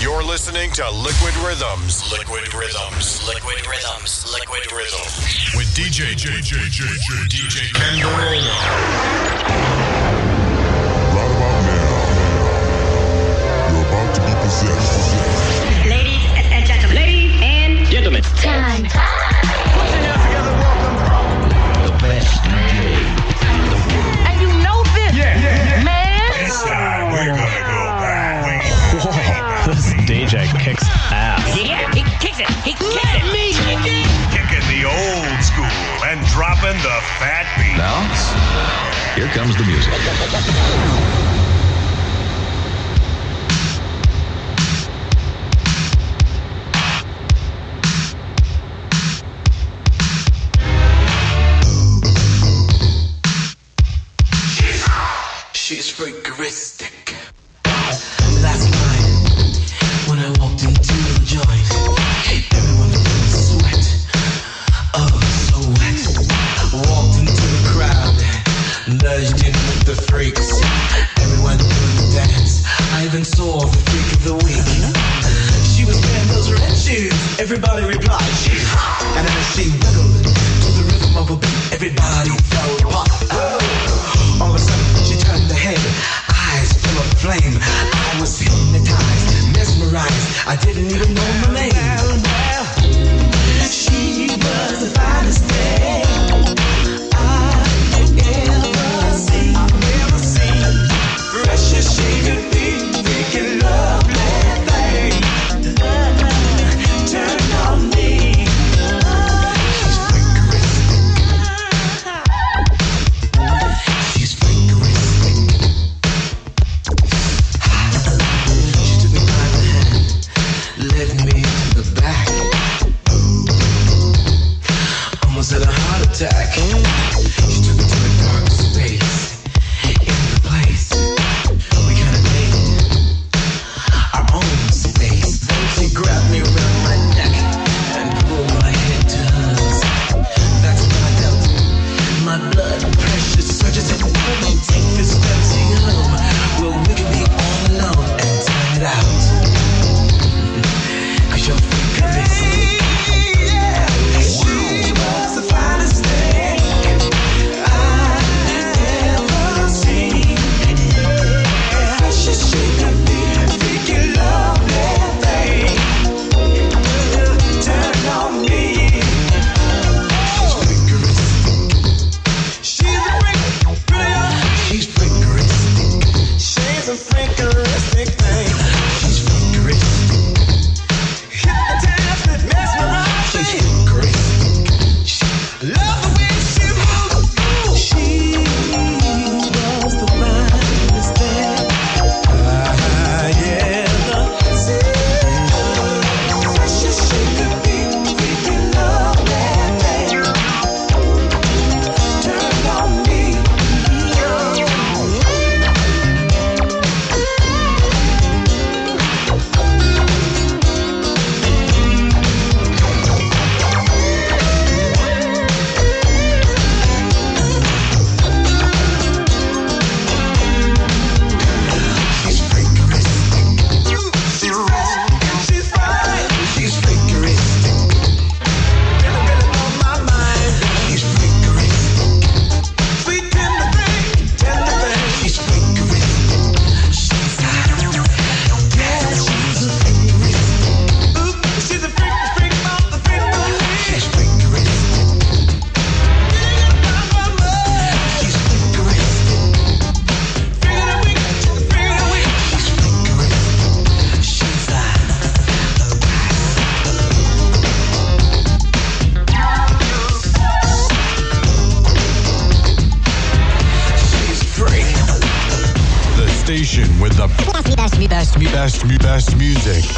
You're listening to Liquid Rhythms. Liquid Rhythms. Liquid Rhythms. Liquid Rhythms. With DJ J J J J DJ Kenn comes the music.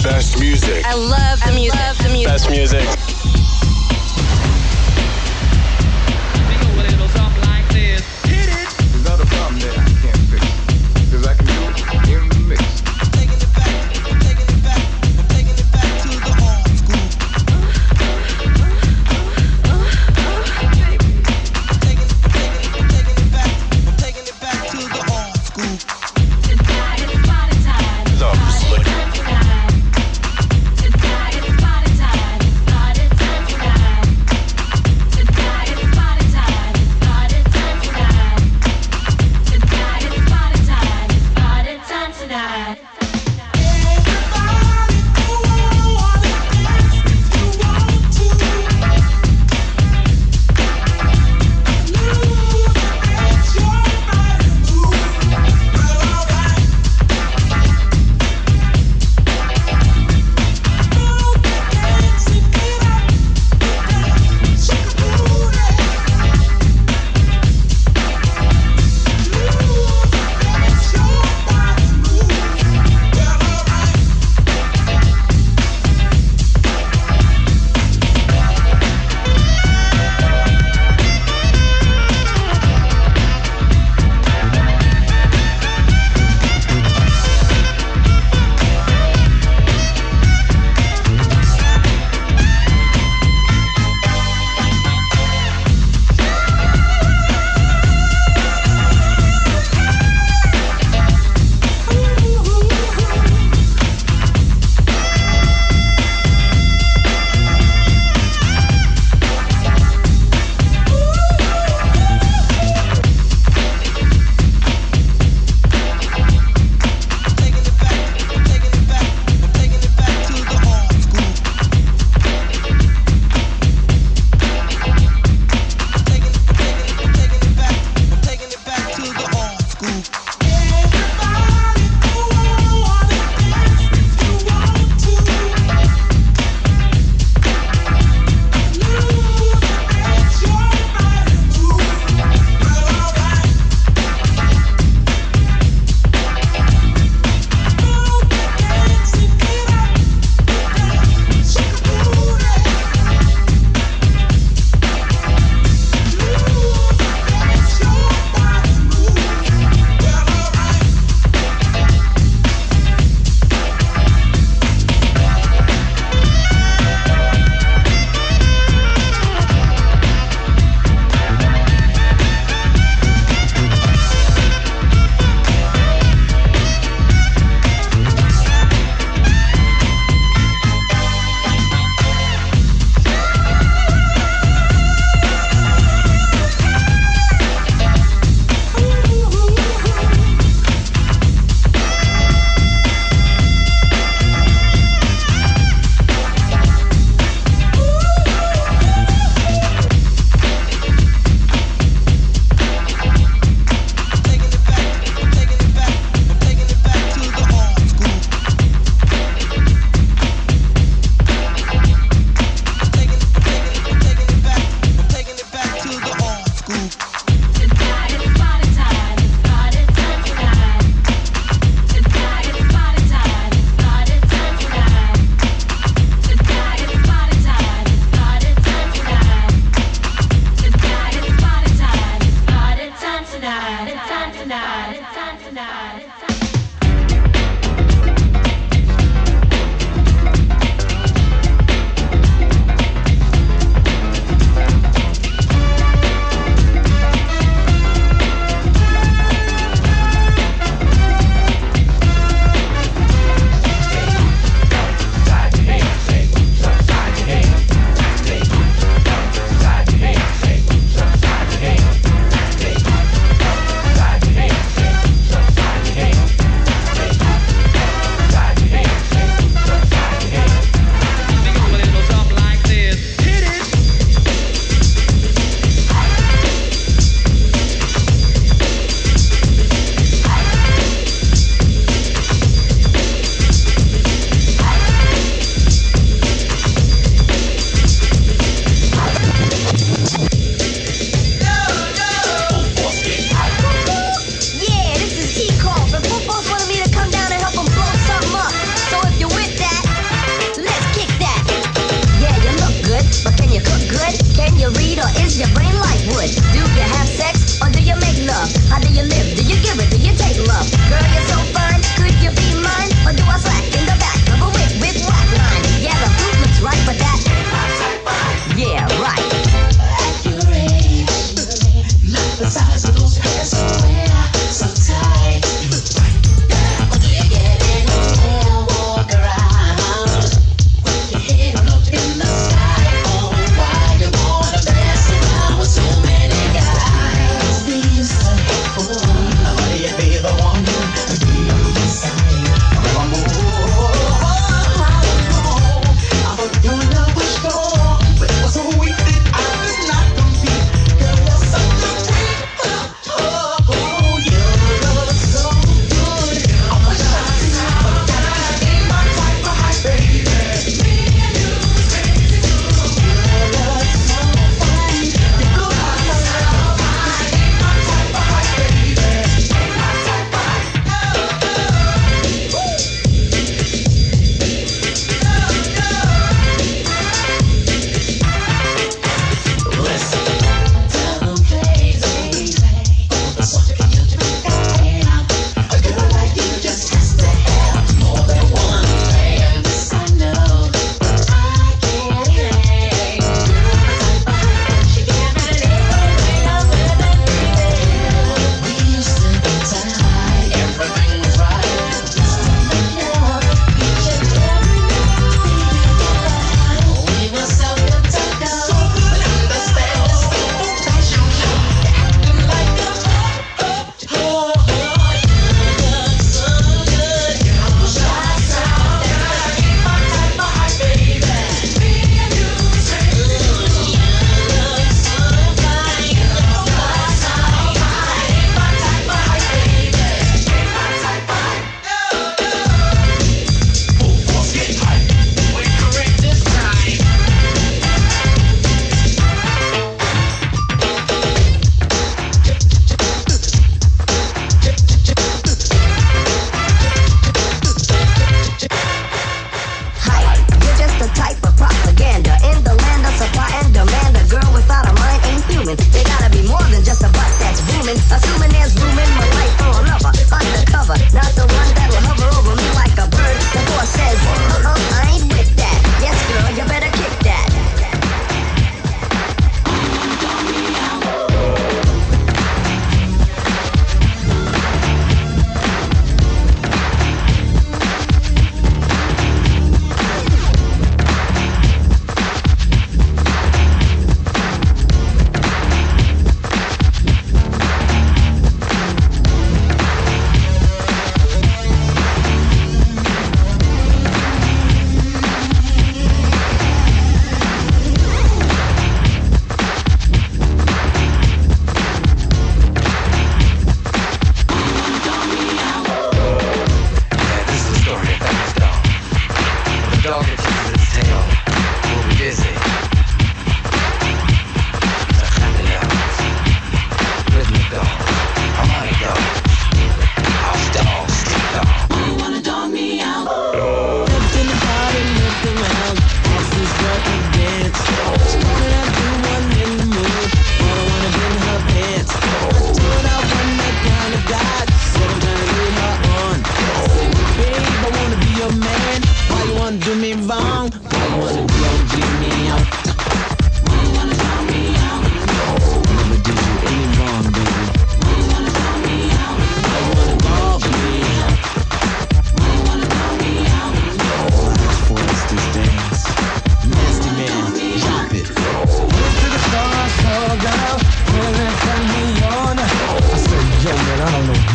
best music. I love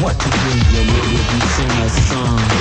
what to do. Yo, maybe if you sing a song.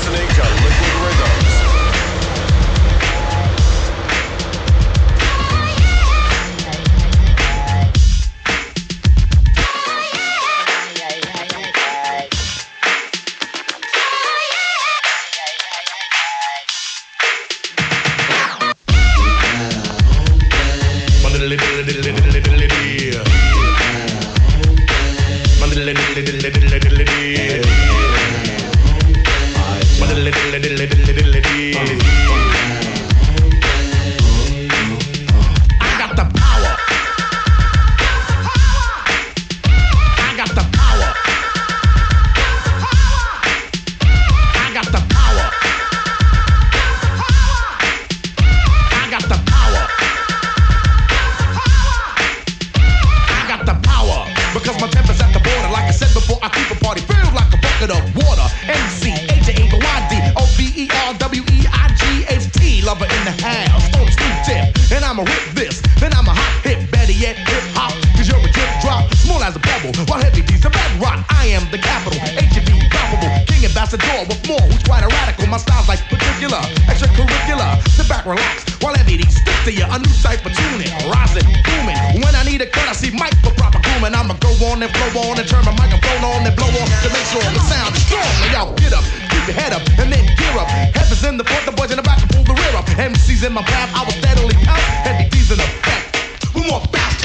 listening to